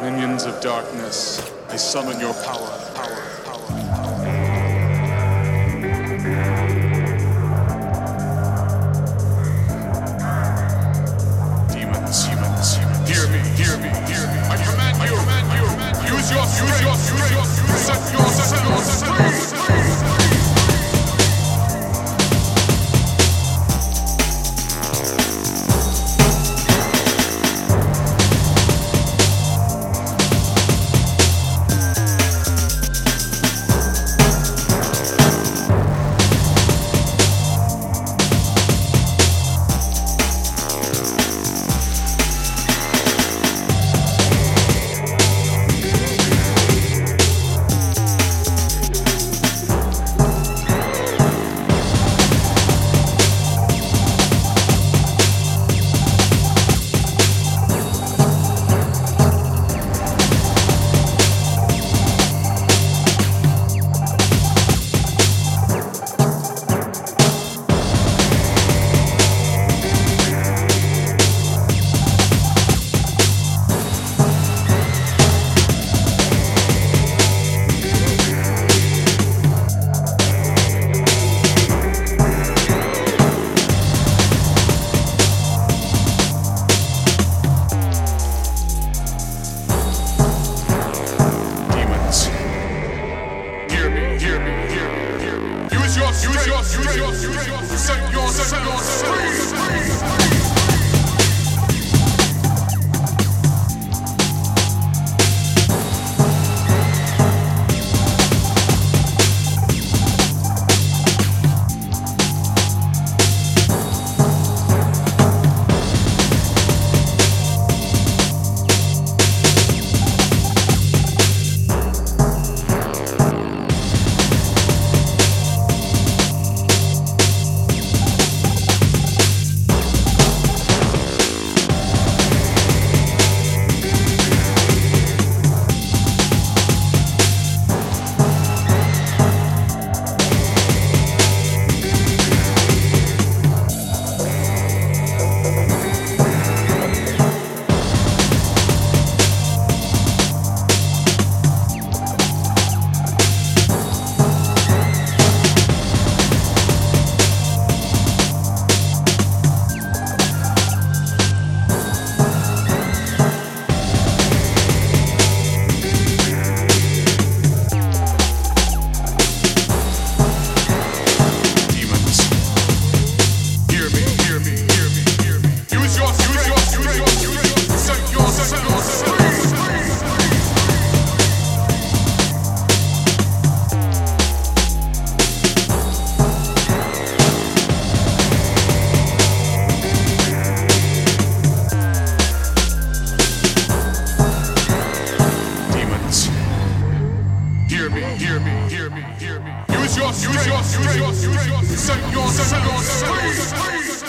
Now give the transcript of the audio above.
Minions of darkness, I summon your power, power. Use your, use your, set your, set your, free. Me, hear me, hear me, hear me. Use your, use your, use your, use your, set your, set your, free.